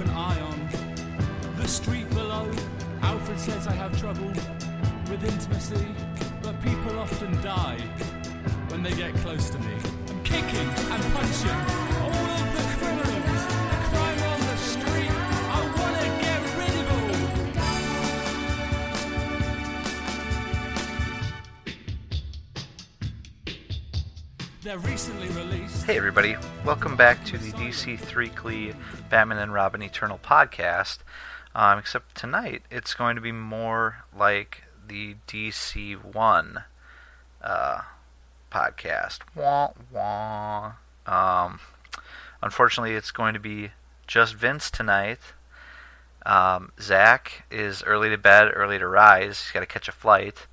an eye on. The street below, Alfred says I have trouble with intimacy, but people often die when they get close to me. I'm kicking and punching all of the criminals, Hey, everybody. Welcome back to the DC Threekly Batman and Robin Eternal podcast. Um, except tonight, it's going to be more like the DC 1 uh, podcast. Wah, wah. Um, unfortunately, it's going to be just Vince tonight. Um, Zach is early to bed, early to rise. He's got to catch a flight.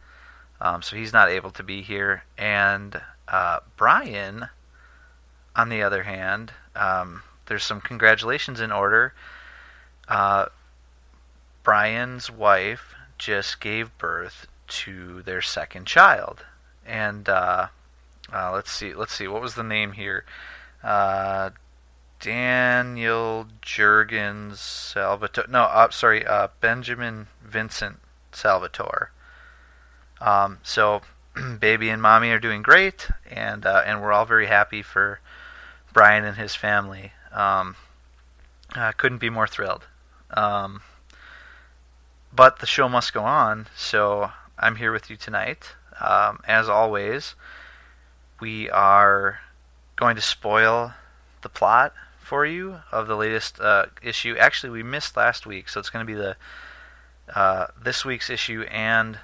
Um, so he's not able to be here. And uh, Brian, on the other hand, um, there's some congratulations in order. Uh, Brian's wife just gave birth to their second child, and uh, uh, let's see, let's see, what was the name here? Uh, Daniel Jurgens Salvatore. No, uh, sorry, uh, Benjamin Vincent Salvatore. Um, so, baby and mommy are doing great, and uh, and we're all very happy for Brian and his family. Um, uh, couldn't be more thrilled. Um, but the show must go on, so I'm here with you tonight. Um, as always, we are going to spoil the plot for you of the latest uh, issue. Actually, we missed last week, so it's going to be the uh, this week's issue and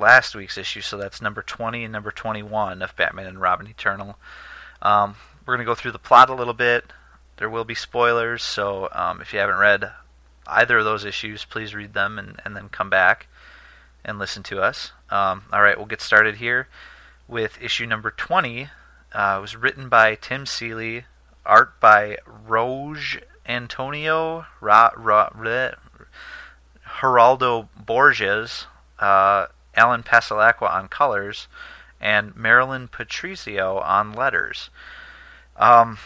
last week's issue. So that's number 20 and number 21 of Batman and Robin Eternal. Um, we're going to go through the plot a little bit. There will be spoilers, so um, if you haven't read either of those issues, please read them and, and then come back and listen to us. Um, all right, we'll get started here with issue number 20. Uh, it was written by Tim Seeley, art by Roge Antonio, Ra, Ra, Ra, Geraldo Borges, uh, Allen Passalaqua on colors, and Marilyn Patrizio on letters. Um,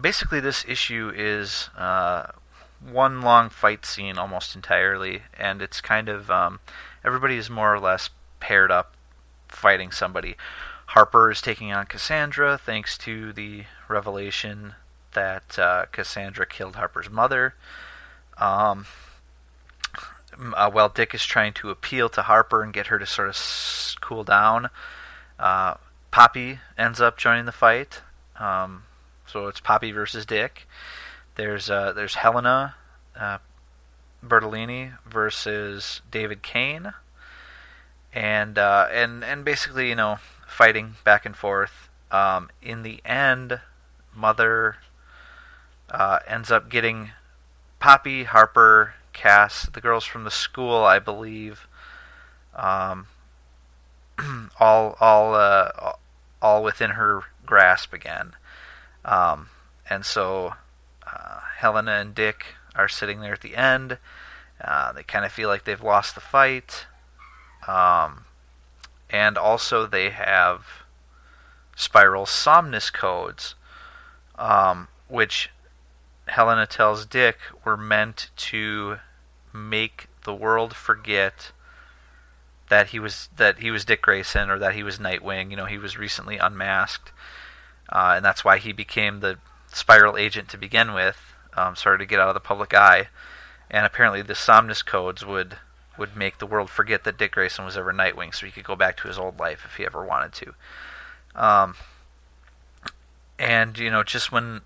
basically, this issue is uh, one long fight scene almost entirely, and it's kind of um, everybody is more or less paired up fighting somebody. Harper is taking on Cassandra thanks to the revelation that uh, Cassandra killed Harper's mother. Um, uh, while Dick is trying to appeal to Harper and get her to sort of s- cool down, uh, Poppy ends up joining the fight. Um, so it's Poppy versus Dick. There's uh, there's Helena uh, Bertolini versus David Cain, and uh, and and basically you know fighting back and forth. Um, in the end, Mother uh, ends up getting Poppy, Harper, Cass, the girls from the school, I believe, um, all all uh, all within her grasp again. Um, and so uh, Helena and Dick are sitting there at the end. Uh, they kind of feel like they've lost the fight. Um, and also they have spiral somnus codes, um, which Helena tells Dick were meant to make the world forget that he was that he was Dick Grayson or that he was Nightwing. You know, he was recently unmasked, uh, and that's why he became the Spiral agent to begin with. Um, started to get out of the public eye, and apparently the Somnus codes would would make the world forget that Dick Grayson was ever Nightwing, so he could go back to his old life if he ever wanted to. Um, and you know, just when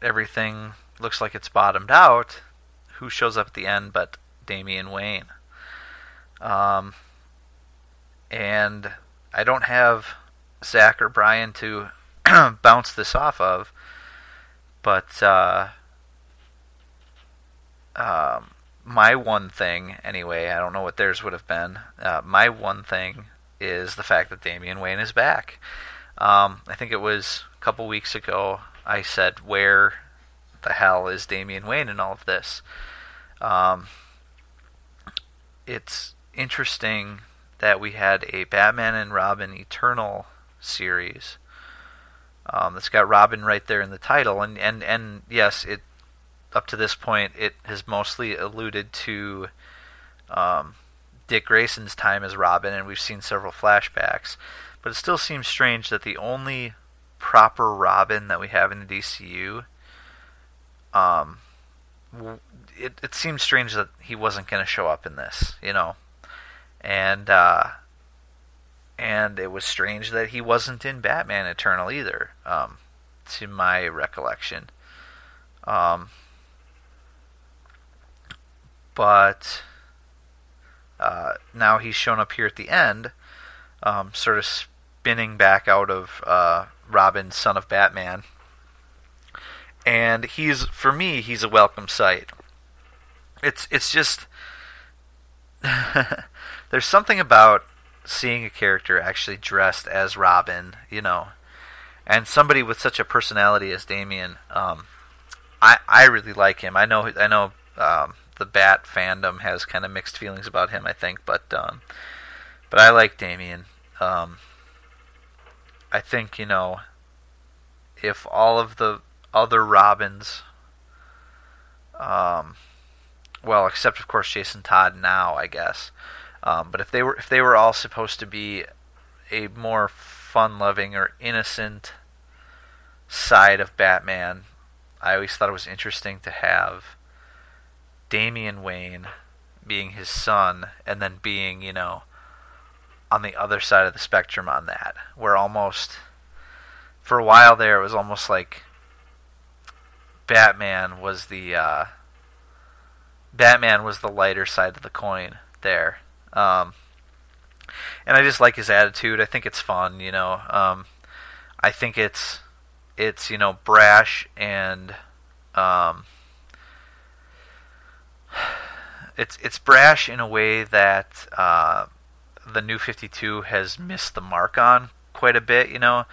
everything looks like it's bottomed out, who shows up at the end but Damian Wayne? Um, and I don't have Zach or Brian to bounce this off of, but uh, um, my one thing, anyway, I don't know what theirs would have been. Uh, my one thing is the fact that Damian Wayne is back. Um, I think it was a couple weeks ago I said, Where the hell is Damian Wayne in all of this? Um, it's interesting that we had a Batman and Robin Eternal series um, that's got Robin right there in the title, and and and yes, it up to this point, it has mostly alluded to um, Dick Grayson's time as Robin, and we've seen several flashbacks. But it still seems strange that the only proper Robin that we have in the DCU, um, it it seems strange that he wasn't going to show up in this, you know, and uh, and it was strange that he wasn't in Batman Eternal either, um, to my recollection. Um, but uh, now he's shown up here at the end, um, sort of spinning back out of uh, Robin, son of Batman. And he's, for me, he's a welcome sight. It's, it's just, there's something about seeing a character actually dressed as Robin, you know, and somebody with such a personality as Damian. Um, I I really like him. I know I know um, the Bat fandom has kind of mixed feelings about him. I think, but um, but I like Damian. Um, I think you know if all of the other Robins, um, well, except of course Jason Todd now, I guess. Um, but if they were if they were all supposed to be a more fun-loving or innocent side of Batman, I always thought it was interesting to have Damian Wayne being his son and then being, you know, on the other side of the spectrum on that, where almost for a while there it was almost like Batman was the uh, Batman was the lighter side of the coin there. Um, and I just like his attitude. I think it's fun, you know. Um, I think it's it's you know brash and um, it's it's brash in a way that uh, the new 52 has missed the mark on quite a bit you know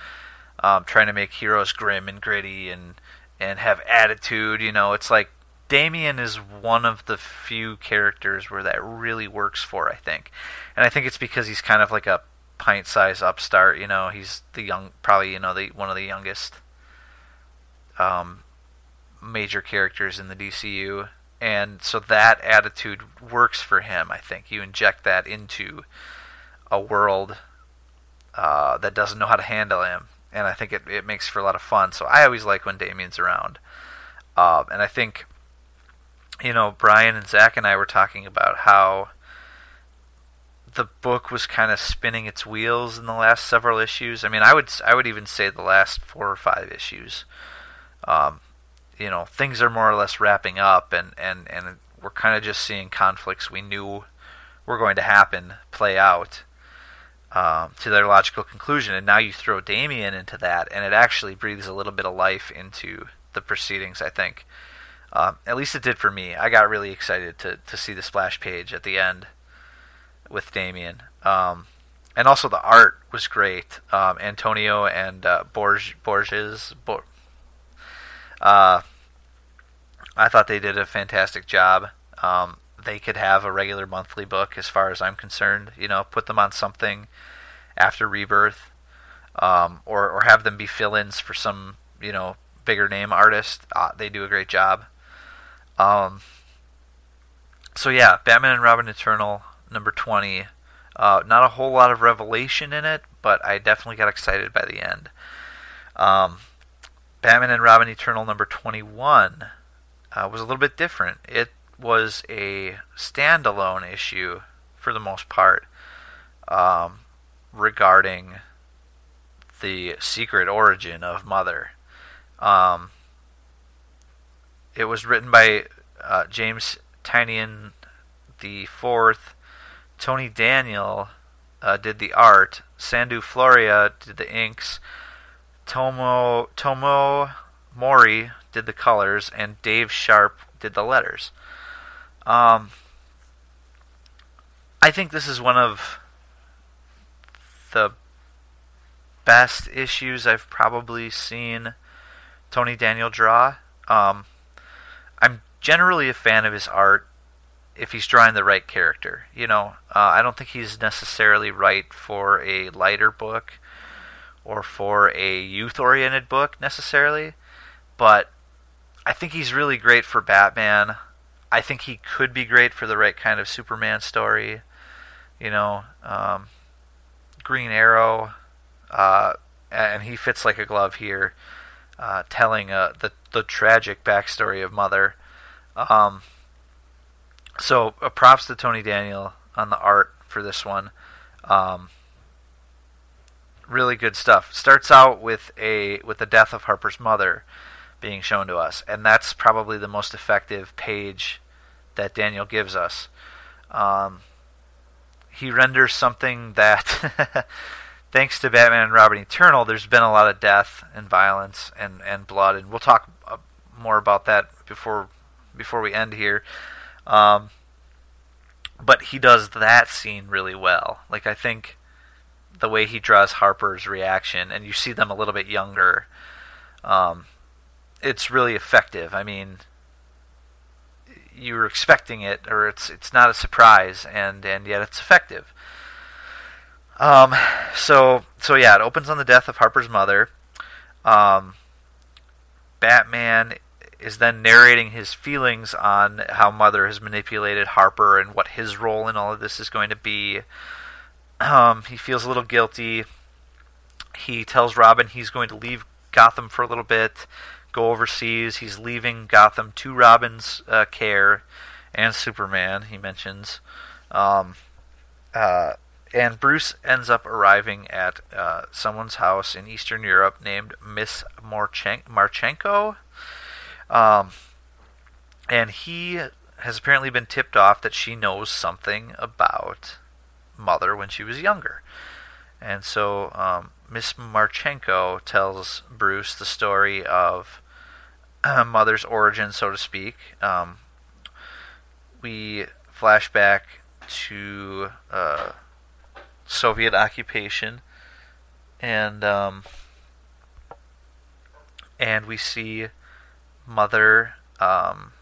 um, trying to make heroes grim and gritty and and have attitude you know it's like Damian is one of the few characters where that really works for I think. And I think it's because he's kind of like a pint-sized upstart you know he's the young probably you know the one of the youngest um, major characters in the DCU, and so that attitude works for him. I think. You inject that into a world uh, that doesn't know how to handle him, and I think it it makes for a lot of fun. So I always like when Damian's around, uh, and I think you know Brian and Zach and I were talking about how the book was kind of spinning its wheels in the last several issues. I mean, I would I would even say the last four or five issues um, you know, things are more or less wrapping up, and and and we're kind of just seeing conflicts we knew were going to happen play out um, to their logical conclusion. And now you throw Damian into that, and it actually breathes a little bit of life into the proceedings. I think, um, at least it did for me. I got really excited to to see the splash page at the end with Damian. Um, and also the art was great. Um, Antonio and uh, Borges, Borges, Bor- uh, I thought they did a fantastic job. Um, they could have a regular monthly book, as far as I'm concerned. You know, put them on something after Rebirth, um, or or have them be fill-ins for some you know bigger name artist. Uh, they do a great job. Um, so yeah, Batman and Robin Eternal number twenty. Uh, not a whole lot of revelation in it, but I definitely got excited by the end. Um, Batman and Robin Eternal number 21 uh, was a little bit different. It was a standalone issue for the most part um, regarding the secret origin of Mother. Um, it was written by uh, James Tynion the fourth. Tony Daniel uh, did the art. Sandu Florea did the inks. Tomeu Tomeu Morey did the colors, and Dave Sharpe did the letters. Um, I think this is one of the best issues I've probably seen Tony Daniel draw. Um, I'm generally a fan of his art if he's drawing the right character. You know, uh, I don't think he's necessarily right for a lighter book or for a youth oriented book necessarily, but I think he's really great for Batman. I think he could be great for the right kind of Superman story. You know, um, Green Arrow, uh, and he fits like a glove here, uh, telling uh, the the tragic backstory of Mother. Um, so uh, props to Tony Daniel on the art for this one. Um, really good stuff. Starts out with a with the death of Harper's mother being shown to us, and that's probably the most effective page that Daniel gives us. Um, he renders something that, thanks to Batman and Robin Eternal, there's been a lot of death and violence and, and blood, and we'll talk uh, more about that before before we end here. Um, but he does that scene really well. Like I think the way he draws Harper's reaction, and you see them a little bit younger. Um, it's really effective. I mean, you're expecting it, or it's it's not a surprise, and and yet it's effective. Um, so so yeah, it opens on the death of Harper's mother. Um, Batman is then narrating his feelings on how Mother has manipulated Harper and what his role in all of this is going to be. Um, he feels a little guilty. He tells Robin he's going to leave Gotham for a little bit, go overseas. He's leaving Gotham to Robin's uh, care and Superman, he mentions. Um, uh, and Bruce ends up arriving at uh, someone's house in Eastern Europe named Miss Marchen- Marchenko. Um, and he has apparently been tipped off that she knows something about Mother when she was younger. And so um, Miss Marchenko tells Bruce the story of uh, Mother's origin, so to speak. Um, we flash back to uh, Soviet occupation, and um, and we see Mother um,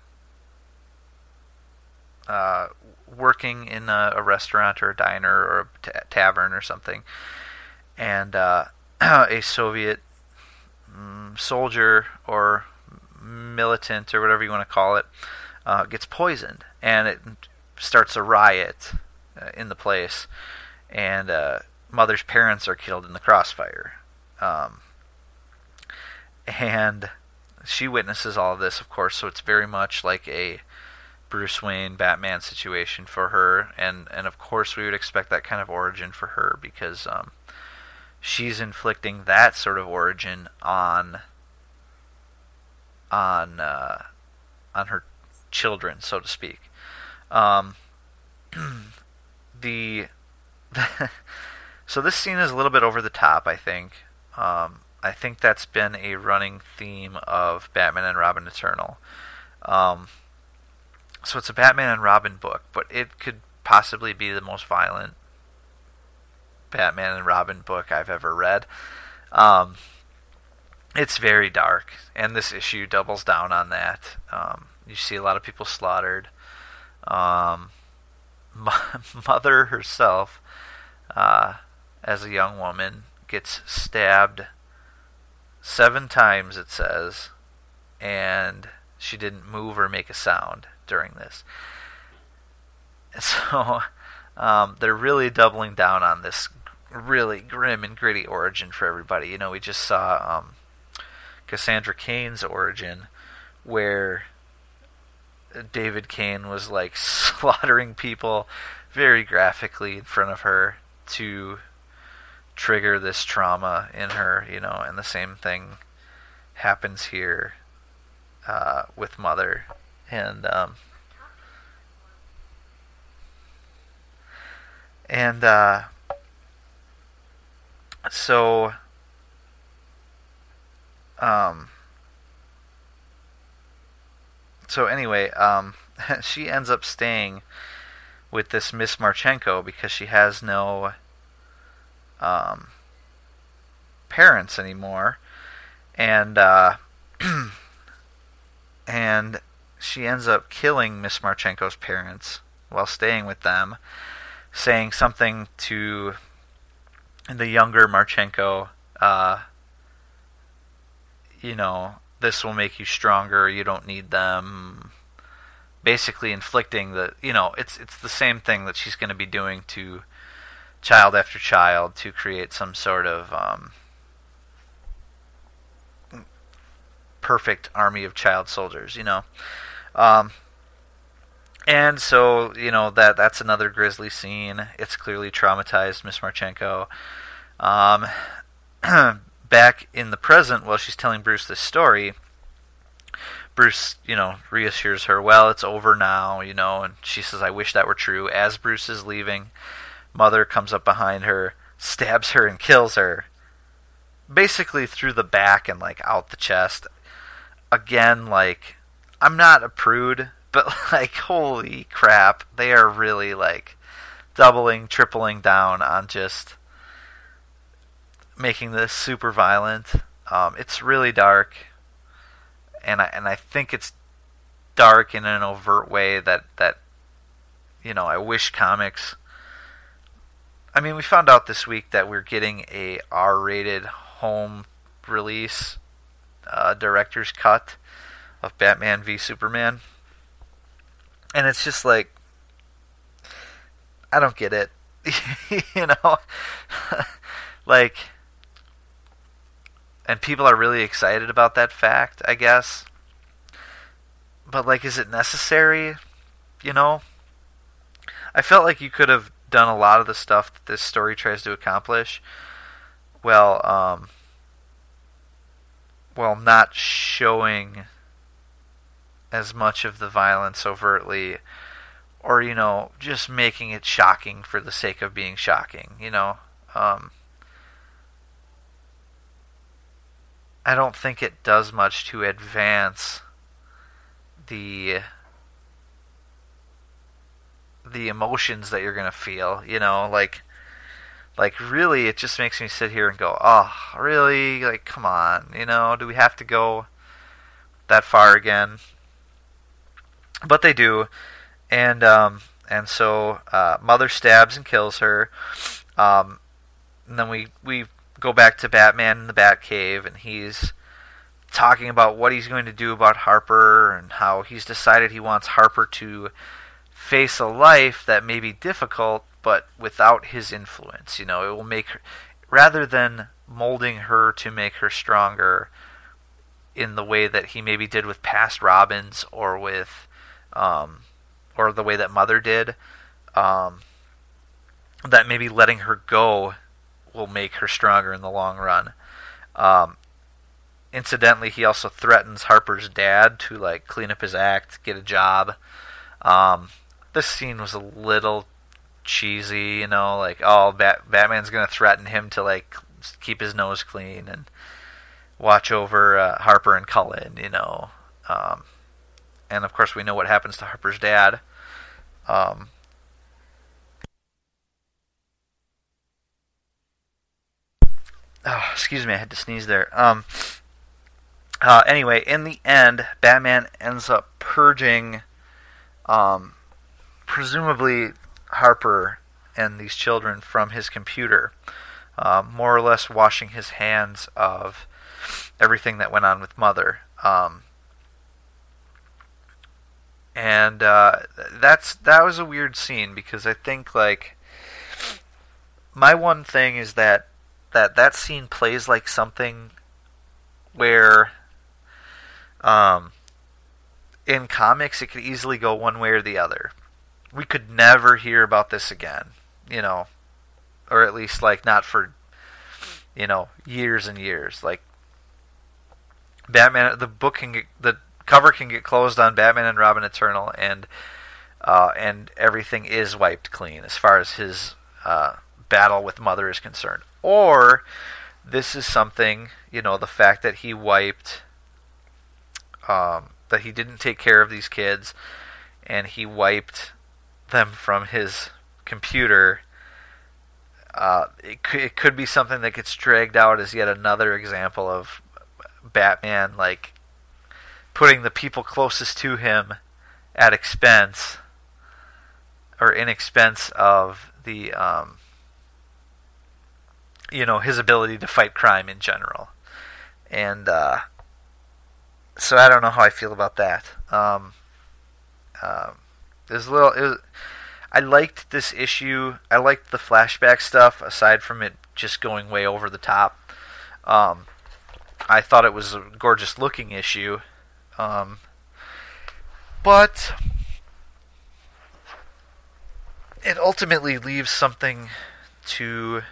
uh, working in a, a, restaurant or a diner or a t- tavern or something, and uh, a Soviet mm, soldier or militant or whatever you want to call it uh, gets poisoned, and it starts a riot uh, in the place, and uh, mother's parents are killed in the crossfire, um, and she witnesses all of this, of course. So it's very much like a Bruce Wayne Batman situation for her, and and of course we would expect that kind of origin for her because um, she's inflicting that sort of origin on on uh, on her children, so to speak. Um, the so this scene is a little bit over the top, I think. Um, I think that's been a running theme of Batman and Robin Eternal. Um, so it's a Batman and Robin book, but it could possibly be the most violent Batman and Robin book I've ever read. Um, it's very dark, and this issue doubles down on that. Um, you see a lot of people slaughtered. Um, mother herself, uh, as a young woman, gets stabbed seven times, it says, and she didn't move or make a sound during this. So um, they're really doubling down on this really grim and gritty origin for everybody. You know, we just saw um, Cassandra Cain's origin, where David Cain was like slaughtering people very graphically in front of her to trigger this trauma in her, you know, and the same thing happens here uh, with Mother. And, um, and, uh, so, um, so anyway, um, she ends up staying with this Miss Marchenko because she has no um, parents anymore, and uh, and she ends up killing Miss Marchenko's parents while staying with them, saying something to the younger Marchenko. Uh, you know, this will make you stronger. You don't need them. Basically, inflicting the you know it's it's the same thing that she's going to be doing to child after child to create some sort of um, perfect army of child soldiers. You know. Um, and so you know that that's another grisly scene. It's clearly traumatized Miss Marchenko. Um, back in the present, while she's telling Bruce this story, Bruce, you know, reassures her, "Well, it's over now," you know, and she says, "I wish that were true." As Bruce is leaving, Mother comes up behind her, stabs her, and kills her, basically through the back and like out the chest. Again, like I'm not a prude, but like holy crap, they are really like doubling, tripling down on just making this super violent. Um, it's really dark, and I and I think it's dark in an overt way that that you know I wish comics. I mean, we found out this week that we're getting a R-rated home release uh, director's cut of Batman v Superman and it's just like I don't get it. you know, like, and people are really excited about that fact, I guess. But like, is it necessary? You know, I felt like you could have done a lot of the stuff that this story tries to accomplish. Well, um, well, not showing as much of the violence overtly or you know just making it shocking for the sake of being shocking you know um, i don't think it does much to advance the the emotions that you're to feel you know like like really it just makes me sit here and go oh really like come on you know do we have to go that far again but they do, and um, and so uh, mother stabs and kills her. Um, and then we we go back to Batman in the Batcave, and he's talking about what he's going to do about Harper and how he's decided he wants Harper to face a life that may be difficult, but without his influence. You know, it will make her, rather than molding her to make her stronger in the way that he maybe did with past Robins or with um, or the way that Mother did, um, that maybe letting her go will make her stronger in the long run. Um, incidentally, he also threatens Harper's dad to like clean up his act, get a job. Um, this scene was a little cheesy, you know, like oh, Bat- Batman's gonna threaten him to like keep his nose clean and watch over uh, Harper and Cullen, you know. Um, and of course we know what happens to Harper's dad. Um, oh, excuse me, I had to sneeze there. Um, uh, anyway, in the end, Batman ends up purging, um, presumably Harper and these children from his computer, uh, more or less washing his hands of everything that went on with Mother. Um, and uh, that's that was a weird scene because I think like my one thing is that that that scene plays like something where um in comics it could easily go one way or the other. We could never hear about this again, you know, or at least like not for you know years and years. Like Batman, the book can get the cover can get closed on Batman and Robin Eternal, and uh, and everything is wiped clean as far as his uh, battle with Mother is concerned. Or this is something, you know, the fact that he wiped, um, that he didn't take care of these kids, and he wiped them from his computer. Uh, it, it could be something that gets dragged out as yet another example of Batman like putting the people closest to him at expense or in expense of the um, you know his ability to fight crime in general and uh, so I don't know how I feel about that. Um, um, there's a little. It was, I liked this issue. I liked the flashback stuff. Aside from it just going way over the top, um, I thought it was a gorgeous looking issue. Um, but it ultimately leaves something to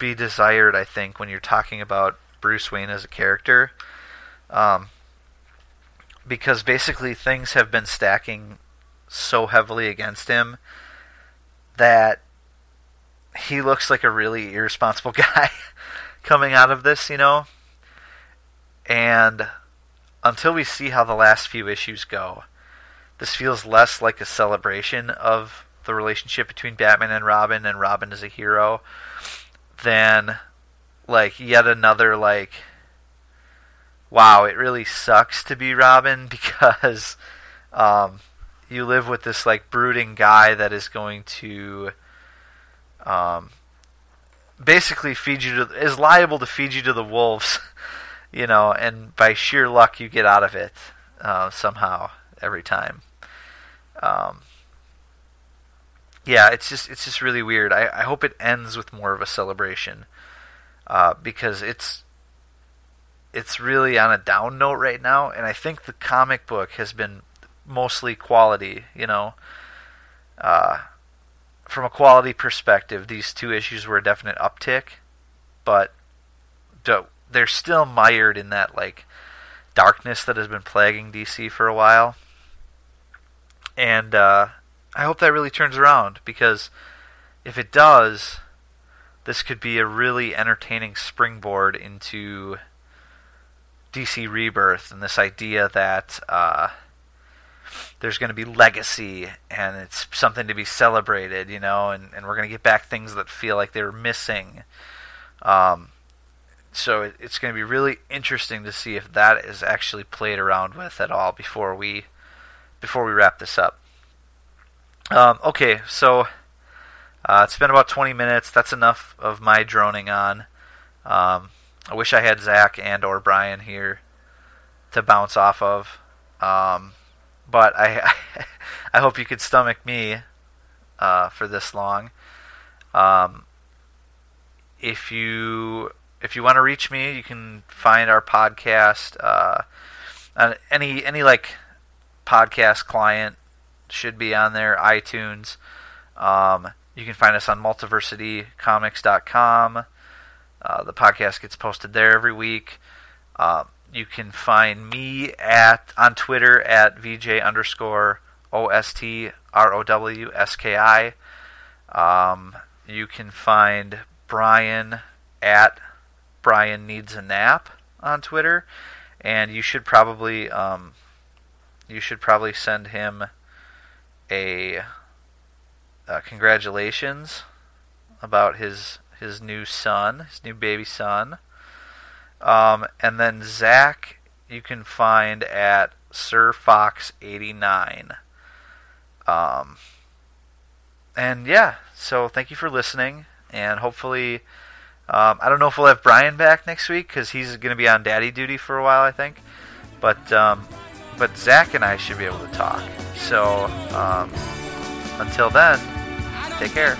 be desired, I think, when you're talking about Bruce Wayne as a character. Um, because basically things have been stacking so heavily against him that he looks like a really irresponsible guy coming out of this, you know? And until we see how the last few issues go, this feels less like a celebration of the relationship between Batman and Robin and Robin as a hero than like yet another like wow, it really sucks to be Robin because um, you live with this like brooding guy that is going to um, basically feed you to is liable to feed you to the wolves, you know, and by sheer luck you get out of it uh, somehow every time. Um, yeah, it's just it's just really weird. I, I hope it ends with more of a celebration uh, because it's it's really on a down note right now, and I think the comic book has been mostly quality. You know, uh, from a quality perspective, these two issues were a definite uptick, but they're still mired in that like darkness that has been plaguing DC for a while, and uh, I hope that really turns around because if it does, this could be a really entertaining springboard into DC Rebirth and this idea that uh, there's going to be legacy and it's something to be celebrated, you know, and, and we're going to get back things that feel like they were missing. Um, so it, it's going to be really interesting to see if that is actually played around with at all before we before we wrap this up. Um, okay, so uh, it's been about 20 minutes. That's enough of my droning on. Um, I wish I had Zach and or Brian here to bounce off of. Um, but I I hope you could stomach me uh, for this long. Um, if you if you want to reach me, you can find our podcast uh, on any any like podcast client should be on there. iTunes. Um, you can find us on multiversitycomics.com. Uh, the podcast gets posted there every week. Uh, you can find me at on Twitter at VJ underscore O S T R O W S K I. Um, you can find Brian at Brian Needs a Nap on Twitter, and you should probably um, you should probably send him a uh, congratulations about his his new son, his new baby son. Um, and then Zach, you can find at Sir Fox eighty nine. Um, and yeah, so thank you for listening, and hopefully, um, I don't know if we'll have Brian back next week because he's going to be on daddy duty for a while, I think. But um, but Zach and I should be able to talk. So um, until then, take care.